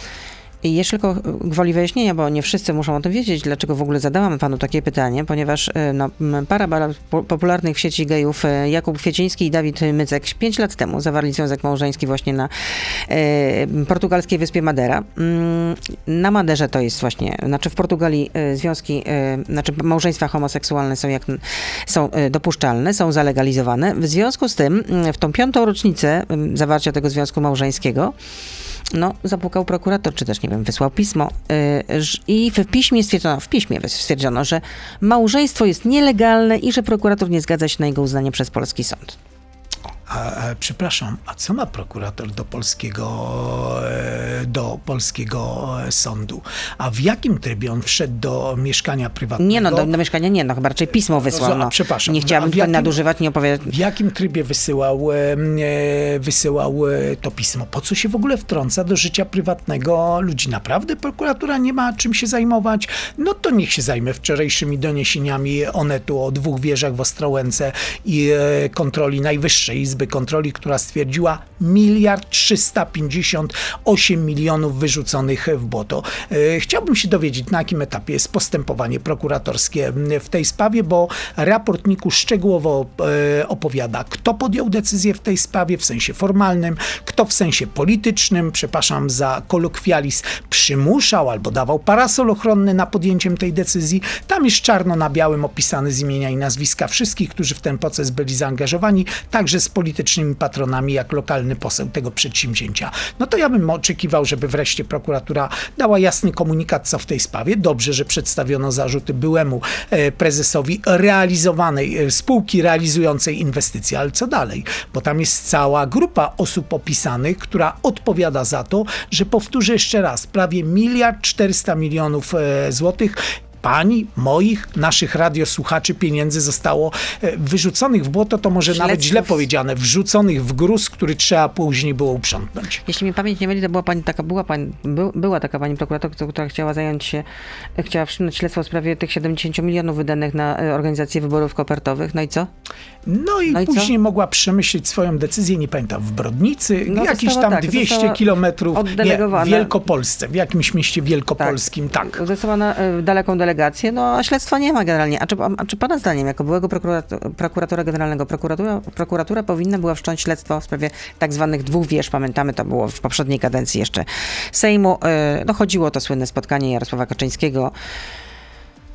Jeszcze tylko gwoli wyjaśnienia, bo nie wszyscy muszą o tym wiedzieć, dlaczego w ogóle zadałam panu takie pytanie, ponieważ e, no, para popularnych w sieci gejów e, Jakub Kwieciński i Dawid Mycek pięć lat temu zawarli związek małżeński właśnie na e, portugalskiej wyspie Madera. Mm, Na Maderze to jest właśnie, znaczy w Portugalii związki, znaczy małżeństwa homoseksualne są, jak, są dopuszczalne, są zalegalizowane. W związku z tym mm, w tą piątą rocznicę mm, zawarcia tego związku małżeńskiego no, zapukał prokurator, czy też, nie wiem, wysłał pismo ż- i w piśmie stwierdzono, w piśmie stwierdzono, że małżeństwo jest nielegalne i że prokurator nie zgadza się na jego uznanie przez polski sąd. A, a, przepraszam, a co ma prokurator do polskiego, e, do polskiego e, sądu? A w jakim trybie on wszedł do mieszkania prywatnego? Nie no, do, do mieszkania nie, no chyba raczej pismo wysłał. a, No. przepraszam, Nie no, chciałabym tutaj nadużywać, nie opowiadać. W jakim trybie wysyłał, e, e, wysyłał e, to pismo? Po co się w ogóle wtrąca do życia prywatnego ludzi? Naprawdę prokuratura nie ma czym się zajmować? No to niech się zajmie wczorajszymi doniesieniami Onetu o dwóch wieżach w Ostrołęce i e, kontroli Najwyższej Izby Kontroli, która stwierdziła miliard 358 milionów wyrzuconych w błoto. E, Chciałbym się dowiedzieć, na jakim etapie jest postępowanie prokuratorskie w tej sprawie, bo raport NIK-u szczegółowo e, opowiada, kto podjął decyzję w tej sprawie w sensie formalnym, kto w sensie politycznym, przepraszam za kolokwializm, przymuszał albo dawał parasol ochronny na podjęciem tej decyzji. Tam jest czarno na białym opisane z imienia i nazwiska wszystkich, którzy w ten proces byli zaangażowani, także z politycznymi patronami, jak lokalny poseł tego przedsięwzięcia. No to ja bym oczekiwał, żeby wreszcie prokuratura dała jasny komunikat, co w tej sprawie. Dobrze, że przedstawiono zarzuty byłemu e, prezesowi realizowanej e, spółki realizującej inwestycje, ale co dalej? Bo tam jest cała grupa osób opisanych, która odpowiada za to, że powtórzę jeszcze raz, prawie miliard 400 milionów e, złotych pani, moich, naszych radiosłuchaczy pieniędzy zostało e, wyrzuconych w błoto, to może nawet źle powiedziane, wrzuconych w gruz, który trzeba później było uprzątnąć. Jeśli mnie pamięć nie myli, to była pani taka, była, pani, by, była taka pani prokurator, która- chciała zająć się, chciała wszcząć śledztwo w sprawie tych 70 milionów wydanych na e, organizację wyborów kopertowych. No i co? No i No i co? później mogła przemyśleć swoją decyzję, nie pamiętam, w Brodnicy, No, jakieś została tam tak, 200 została kilometrów, nie, w Wielkopolsce, w jakimś mieście wielkopolskim, tak. Zesłała na e, daleką delegację, no a śledztwa nie ma generalnie. A czy, a czy pana zdaniem, jako byłego prokuratora, prokuratora generalnego, prokuratura, prokuratura powinna była wszcząć śledztwo w sprawie tak zwanych dwóch wież, pamiętamy, to było w poprzedniej kadencji jeszcze Sejmu. E, No chodziło o to słynne spotkanie Jarosława Kaczyńskiego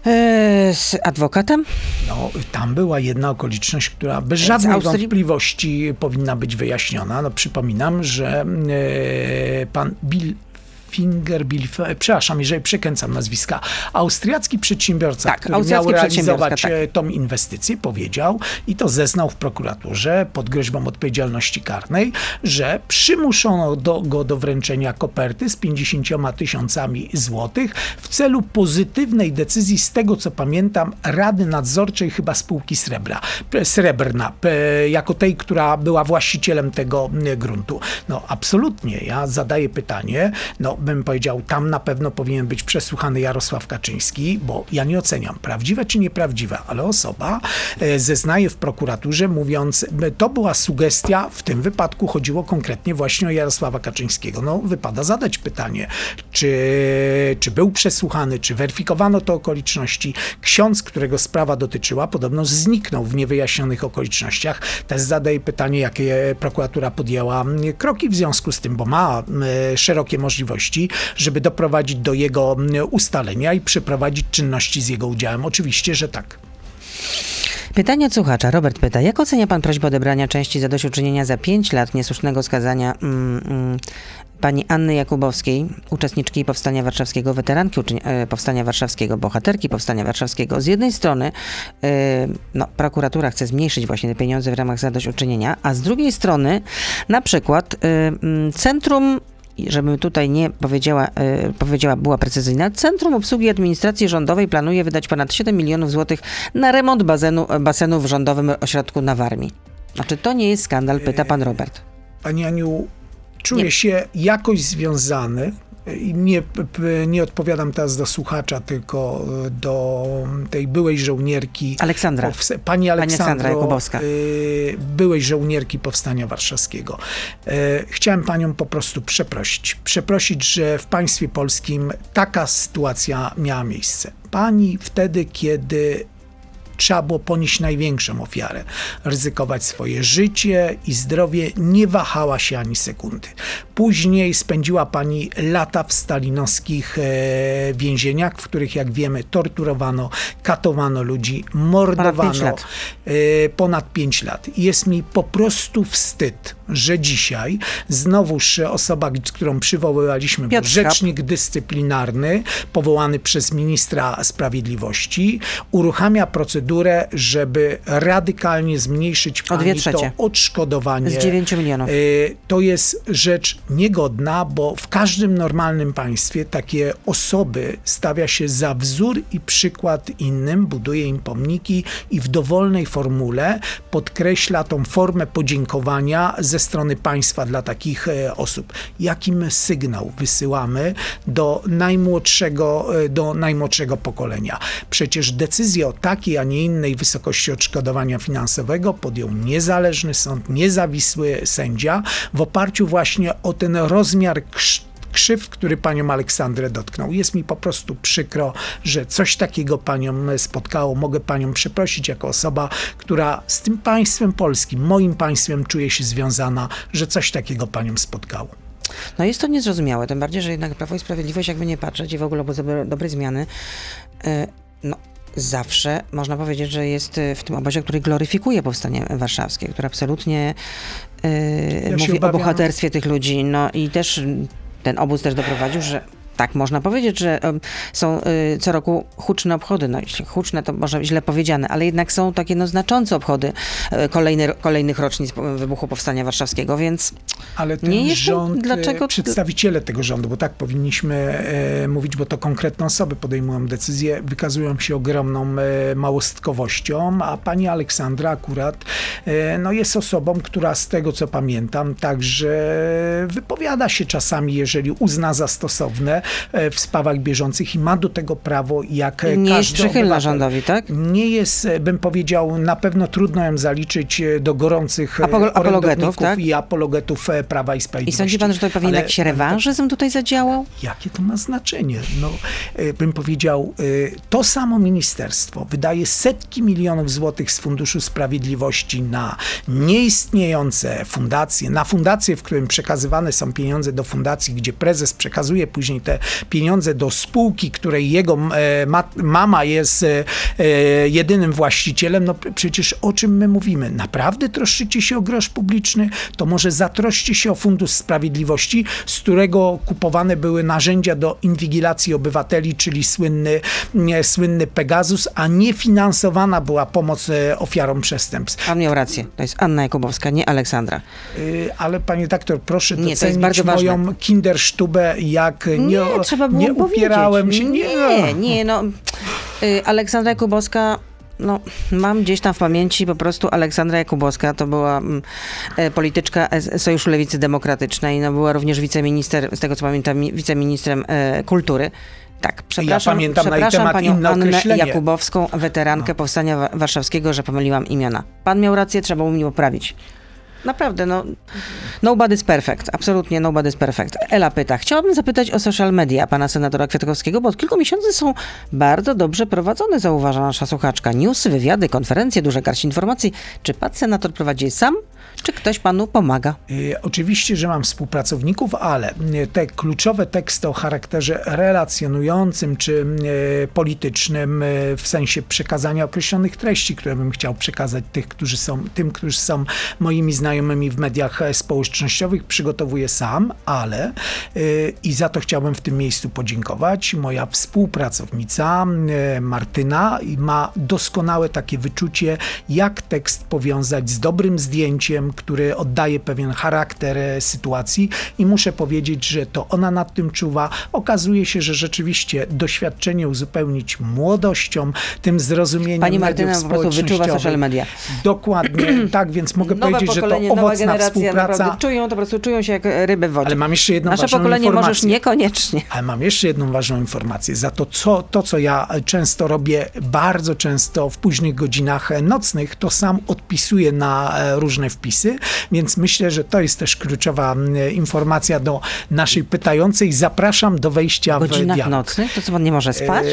e, z adwokatem. No, tam była jedna okoliczność, która bez żadnej Austrii? wątpliwości powinna być wyjaśniona. No, przypominam, że e, pan Bill Finger, Bill, przepraszam, jeżeli przekręcam nazwiska, austriacki przedsiębiorca, Tak, który miał austriacki realizować przedsiębiorca, tak. e, tą inwestycję, powiedział i to zeznał w prokuraturze pod groźbą odpowiedzialności karnej, że przymuszono do, go do wręczenia koperty z 50 tysiącami złotych w celu pozytywnej decyzji, z tego co pamiętam, Rady Nadzorczej chyba spółki Srebra, Srebrna, jako tej, która była właścicielem tego m, gruntu. No absolutnie, ja zadaję pytanie, no bym powiedział, tam na pewno powinien być przesłuchany Jarosław Kaczyński, bo ja nie oceniam, prawdziwe czy nieprawdziwe, ale osoba e, zeznaje w prokuraturze, mówiąc, to była sugestia, w tym wypadku chodziło konkretnie właśnie o Jarosława Kaczyńskiego. No wypada zadać pytanie, czy, czy był przesłuchany, czy weryfikowano te okoliczności. Ksiądz, którego sprawa dotyczyła, podobno zniknął w niewyjaśnionych okolicznościach. Też zadaję pytanie, jakie prokuratura podjęła mm, kroki w związku z tym, bo ma mm, szerokie możliwości, żeby doprowadzić do jego mm, ustalenia i przeprowadzić czynności z jego udziałem. Oczywiście, że tak. Pytanie od słuchacza. Robert pyta, jak ocenia pan prośbę odebrania części zadośćuczynienia za 5 lat niesłusznego skazania mm, mm, pani Anny Jakubowskiej, uczestniczki Powstania Warszawskiego, weteranki e, Powstania Warszawskiego, bohaterki Powstania Warszawskiego. Z jednej strony e, no, prokuratura chce zmniejszyć właśnie te pieniądze w ramach zadośćuczynienia, a z drugiej strony na przykład e, mm, Centrum żebym tutaj nie powiedziała, e, powiedziała, była precyzyjna, Centrum Obsługi Administracji Rządowej planuje wydać ponad 7 milionów złotych na remont bazenu, basenu w rządowym ośrodku na Warmii. Znaczy to nie jest skandal, pyta pan Robert. Pani Aniu, czuję Nie. się jakoś związany. Nie, nie odpowiadam teraz do słuchacza, tylko e, do tej byłej żołnierki. Aleksandra. Powse- Pani Aleksandra Jakubowska. y, byłej żołnierki Powstania Warszawskiego. E, Chciałem panią po prostu przeprosić. Przeprosić, że w państwie polskim taka sytuacja miała miejsce. Pani wtedy, kiedy trzeba było ponieść największą ofiarę, ryzykować swoje życie i zdrowie, nie wahała się ani sekundy. Później spędziła pani lata w stalinowskich e, więzieniach, w których, jak wiemy, torturowano, katowano ludzi, mordowano. lat. E, ponad 5 lat. I jest mi po prostu wstyd że dzisiaj znowuż osoba, którą przywoływaliśmy, Piotr rzecznik dyscyplinarny powołany przez ministra sprawiedliwości, uruchamia procedurę, żeby radykalnie zmniejszyć pani to odszkodowanie. Z 9 milionów. Y, To jest rzecz niegodna, bo w każdym normalnym państwie takie osoby stawia się za wzór i przykład innym, buduje im pomniki i w dowolnej formule podkreśla tą formę podziękowania ze strony państwa dla takich e, osób. Jakim sygnał wysyłamy do najmłodszego, e, do najmłodszego pokolenia? Przecież decyzję o takiej, a nie innej wysokości odszkodowania finansowego podjął niezależny sąd, niezawisły sędzia w oparciu właśnie o ten rozmiar krz- krzywd, który panią Aleksandrę dotknął. Jest mi po prostu przykro, że coś takiego panią spotkało. Mogę panią przeprosić jako osoba, która z tym państwem polskim, moim państwem czuje się związana, że coś takiego panią spotkało. No jest to niezrozumiałe, tym bardziej, że jednak Prawo i Sprawiedliwość, jakby nie patrzeć i w ogóle obozy dobre, dobrej zmiany, e, no zawsze można powiedzieć, że jest e, w tym obozie, który gloryfikuje powstanie warszawskie, który absolutnie e, Ja mówi o obawiam- bohaterstwie tych ludzi, no i też ten obóz też doprowadził, że tak można powiedzieć, że są y, co roku huczne obchody. No jeśli huczne, to może źle powiedziane, ale jednak są takie no, znaczące obchody kolejny, kolejnych rocznic wybuchu Powstania Warszawskiego, więc Ale ten Nie rząd, dlaczego- e, przedstawiciele tego rządu, bo tak powinniśmy e, mówić, bo to konkretne osoby podejmują decyzje, wykazują się ogromną e, małostkowością, a pani Aleksandra akurat e, no jest osobą, która z tego co pamiętam, także wypowiada się czasami, jeżeli uzna za stosowne e, w sprawach bieżących i ma do tego prawo jak e, nie jest przychylna rządowi, tak? Nie jest, e, bym powiedział, na pewno trudno ją zaliczyć e, do gorących e, Apolo- apologetów, tak? i apologetów e, Prawa i I Sprawiedliwości. sądzi pan, że to pewnie Ale jakiś rewanżyzm tutaj zadziałał? Jakie to ma znaczenie? No, e, bym powiedział, e, to samo ministerstwo wydaje setki milionów złotych z Funduszu Sprawiedliwości na nieistniejące fundacje, na fundacje, w którym przekazywane są pieniądze do fundacji, gdzie prezes przekazuje później te pieniądze do spółki, której jego e, ma, mama jest e, e, jedynym właścicielem. No przecież o czym my mówimy? Naprawdę troszczycie się o grosz publiczny? To może zatroszcie się o Fundusz Sprawiedliwości, z którego kupowane były narzędzia do inwigilacji obywateli, czyli słynny, słynny Pegasus, a nie finansowana była pomoc ofiarom przestępstw. Pan miał rację. To jest Anna Jakubowska, nie Aleksandra. Y, Ale panie doktor, proszę Nie, to docenić jest bardzo ważne. moją kindersztubę, jak nie, Nie, trzeba było nie upierałem powiedzieć. się. Nie, nie, no. Y, Aleksandra Jakubowska, no, mam gdzieś tam w pamięci po prostu Aleksandra Jakubowska, to była mm, e, polityczka Sojuszu Lewicy Demokratycznej, no, była również wiceminister, z tego co pamiętam, mi- wiceministrem e, kultury. Tak, przepraszam, pamiętam na jej przepraszam temat panią Annę. No. Jakubowską, weterankę Powstania Wa- Warszawskiego, że pomyliłam imiona. Pan miał rację, trzeba było mi poprawić. Naprawdę, no. Nobody's perfect. Absolutnie nobody's perfect. Ela pyta. Chciałabym zapytać o social media pana senatora Kwiatkowskiego, bo od kilku miesięcy są bardzo dobrze prowadzone, zauważa nasza słuchaczka. Newsy, wywiady, konferencje, duże garść informacji. Czy pan senator prowadzi je sam, czy ktoś panu pomaga? Y, Oczywiście, że mam współpracowników, ale y, te kluczowe teksty o charakterze relacjonującym czy y, politycznym w sensie przekazania określonych treści, które bym chciał przekazać tych, którzy są, tym, którzy są moimi znajomymi w mediach e, społecznościowych, przygotowuję sam, ale i za to chciałbym w tym miejscu podziękować. Moja współpracownica Martyna ma doskonałe takie wyczucie, jak tekst powiązać z dobrym zdjęciem, który oddaje pewien charakter e, sytuacji i muszę powiedzieć, że to ona nad tym czuwa. Okazuje się, że rzeczywiście doświadczenie uzupełnić młodością, tym zrozumieniem Pani mediów Martyna po prostu wyczuwa social media. Dokładnie, tak, więc mogę Nowe powiedzieć, że to owocna współpraca. czują, to po prostu czują się jak ryby w wodzie. Ale mam jeszcze jedną Nasze ważną pokolenie informację. możesz niekoniecznie. Ale mam jeszcze jedną ważną informację. Za to co, to, co ja często robię, bardzo często w późnych godzinach nocnych, to sam odpisuję na e, różne wpisy, więc myślę, że to jest też kluczowa informacja do naszej pytającej. Zapraszam do wejścia W godzinach w dialog. nocnych? To co pan nie może spać?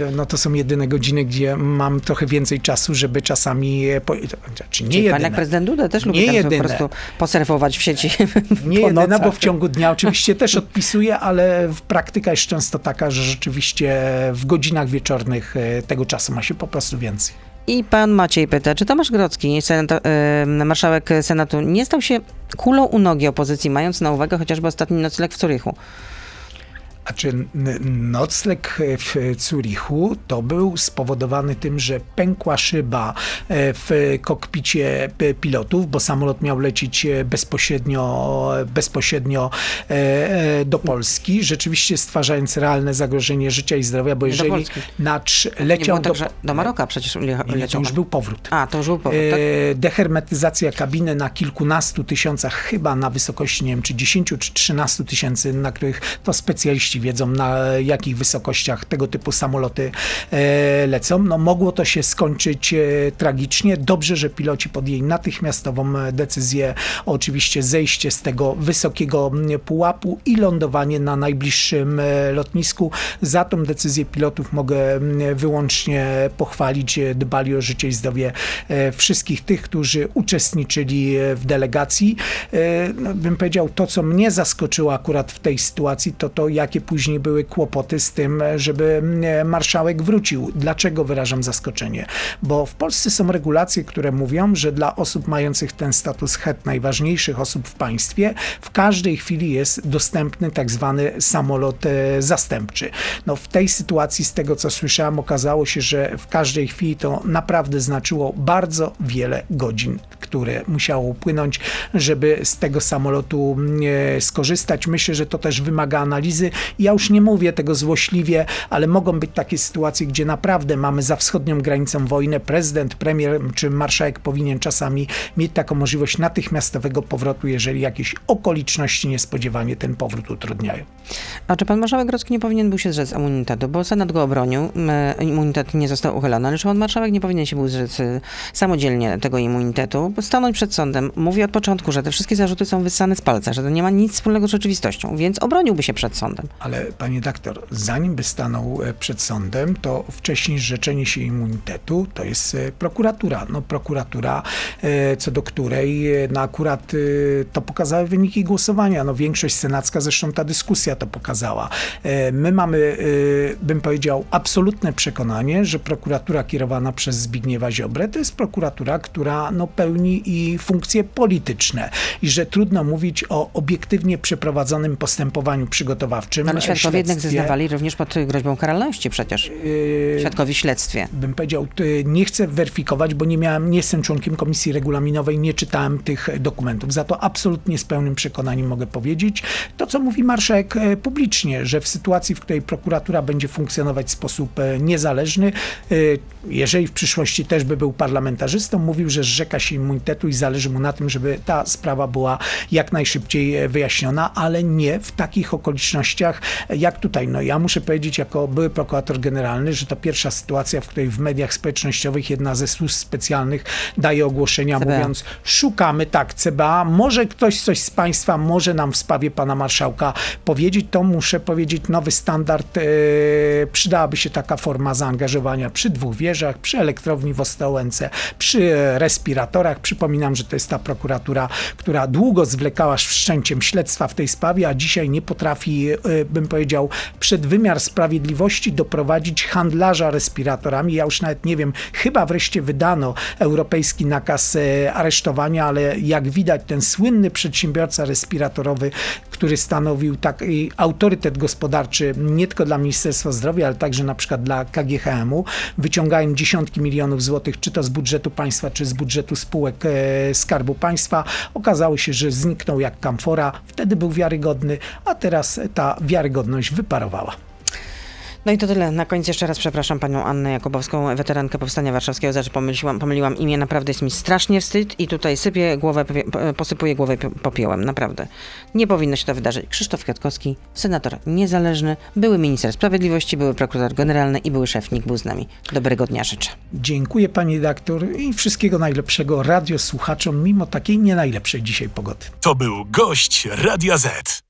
E, No to są jedyne godziny, gdzie mam trochę więcej czasu, żeby czasami, e, po, znaczy nie Czyli pan jak jedyne, prezydent Duda też lubi Nie tam po jedyne. prostu posurfować w sieci Nie po jedyna, nocach. bo w ciągu dnia oczywiście też odpisuję, ale praktyka jest często taka, że rzeczywiście w godzinach wieczornych e, tego czasu ma się po prostu więcej. I pan Maciej pyta, czy Tomasz Grodzki, senato, y, marszałek Senatu, nie stał się kulą u nogi opozycji, mając na uwagę chociażby ostatni nocleg w Zurychu? A czy nocleg w Zurichu to był spowodowany tym, że pękła szyba e, w kokpicie p- pilotów, bo samolot miał lecieć e, bezpośrednio, bezpośrednio e, e, do Polski, rzeczywiście stwarzając realne zagrożenie życia i zdrowia, bo do jeżeli na leciał tak, że do Maroka przecież le- Nie, to leciał. już był powrót. A, to już był powód, tak? E, Dehermetyzacja kabiny na kilkunastu tysiącach, chyba na wysokości, nie wiem, czy 10 czy 13 tysięcy, na których to specjaliści wiedzą, na jakich wysokościach tego typu samoloty e, lecą. No, mogło to się skończyć e, tragicznie. Dobrze, że piloci podjęli natychmiastową e, decyzję oczywiście zejście z tego wysokiego pułapu i lądowanie na najbliższym lotnisku. Za tą decyzję pilotów mogę wyłącznie pochwalić. Dbali o życie i zdrowie wszystkich tych, którzy uczestniczyli w delegacji. No, bym powiedział, to co mnie zaskoczyło akurat w tej sytuacji, to to, jakie później były kłopoty z tym, żeby e, marszałek wrócił. Dlaczego wyrażam zaskoczenie? Bo w Polsce są regulacje, które mówią, że dla osób mających ten status het, najważniejszych osób w państwie, w każdej chwili jest dostępny tak zwany samolot e, zastępczy. No w tej sytuacji, z tego co słyszałem, okazało się, że w każdej chwili to naprawdę znaczyło bardzo wiele godzin, które musiało upłynąć, żeby z tego samolotu e, skorzystać. Myślę, że to też wymaga analizy. Ja już nie mówię tego złośliwie, ale mogą być takie sytuacje, gdzie naprawdę mamy za wschodnią granicą wojnę. Prezydent, premier czy marszałek powinien czasami mieć taką możliwość natychmiastowego powrotu, jeżeli jakieś okoliczności niespodziewanie ten powrót utrudniają. A czy pan marszałek Grodzki nie powinien był się zrzec immunitetu? Bo Senat go obronił, immunitet nie został uchylony, ale czy pan marszałek nie powinien się był zrzec y, samodzielnie tego immunitetu? Stanąć przed sądem. Mówi od początku, że te wszystkie zarzuty są wyssane z palca, że to nie ma nic wspólnego z rzeczywistością, więc obroniłby się przed sądem. Ale panie doktor, zanim by stanął e, przed sądem, to wcześniej zrzeczenie się immunitetu to jest e, prokuratura. No prokuratura, e, co do której no akurat to pokazały wyniki głosowania. No większość senacka, zresztą ta dyskusja to pokazała. My mamy, bym powiedział, absolutne przekonanie, że prokuratura kierowana przez Zbigniewa Ziobrę to jest prokuratura, która no, pełni i funkcje polityczne i że trudno mówić o obiektywnie przeprowadzonym postępowaniu przygotowawczym. Ale świadkowie jednak zeznawali również pod groźbą karalności przecież. Yy, Świadkowie w śledztwie. bym powiedział, nie chcę weryfikować, bo nie miałem, nie jestem członkiem komisji regulaminowej, nie czytałem tych dokumentów. Za to absolutnie z pełnym przekonaniem mogę powiedzieć to, co mówi marszałek e, publicznie, że w sytuacji, w której prokuratura będzie funkcjonować w sposób e, niezależny, e, jeżeli w przyszłości też by był parlamentarzystą, mówił, że zrzeka się immunitetu i zależy mu na tym, żeby ta sprawa była jak najszybciej wyjaśniona, ale nie w takich okolicznościach jak tutaj. No ja muszę powiedzieć, jako były prokurator generalny, że to pierwsza sytuacja, w której w mediach społecznościowych jedna ze służb specjalnych daje ogłoszenia CBA. mówiąc, szukamy, tak, CBA, może ktoś coś z Państwa może nam w sprawie Pana Marszałka powiedzieć, to muszę powiedzieć, nowy standard, e, przydałaby się taka forma zaangażowania przy dwóch wieżach, przy elektrowni w Ostrołęce, przy respiratorach. Przypominam, że to jest ta prokuratura, która długo zwlekała z wszczęciem śledztwa w tej sprawie, a dzisiaj nie potrafi, e, bym powiedział, przed wymiar sprawiedliwości doprowadzić handlarza respiratorami. Ja już nawet nie wiem, chyba wreszcie wydano europejski nakaz e, aresztowania, ale jak widać ten słynny przedsiębiorca respiratorowy, który stanowił taki autorytet gospodarczy nie tylko dla Ministerstwa Zdrowia, ale także na przykład dla KGHM-u, wyciągają dziesiątki milionów złotych, czy to z budżetu państwa, czy z budżetu spółek e, Skarbu Państwa. Okazało się, że zniknął jak kamfora, wtedy był wiarygodny, a teraz ta wiarygodność wyparowała. No i to tyle. Na koniec jeszcze raz przepraszam panią Annę Jakubowską, weterankę Powstania Warszawskiego, za że pomyliłam, pomyliłam imię. Naprawdę jest mi strasznie wstyd i tutaj sypię głowę, posypuję głowę pio- popiołem. Naprawdę. Nie powinno się to wydarzyć. Krzysztof Kwiatkowski, senator niezależny, były minister sprawiedliwości, były prokurator generalny i były szef NIK był z nami. Dobrego dnia życzę. Dziękuję pani redaktor i wszystkiego najlepszego radiosłuchaczom, mimo takiej nie najlepszej dzisiaj pogody. To był gość Radia Z.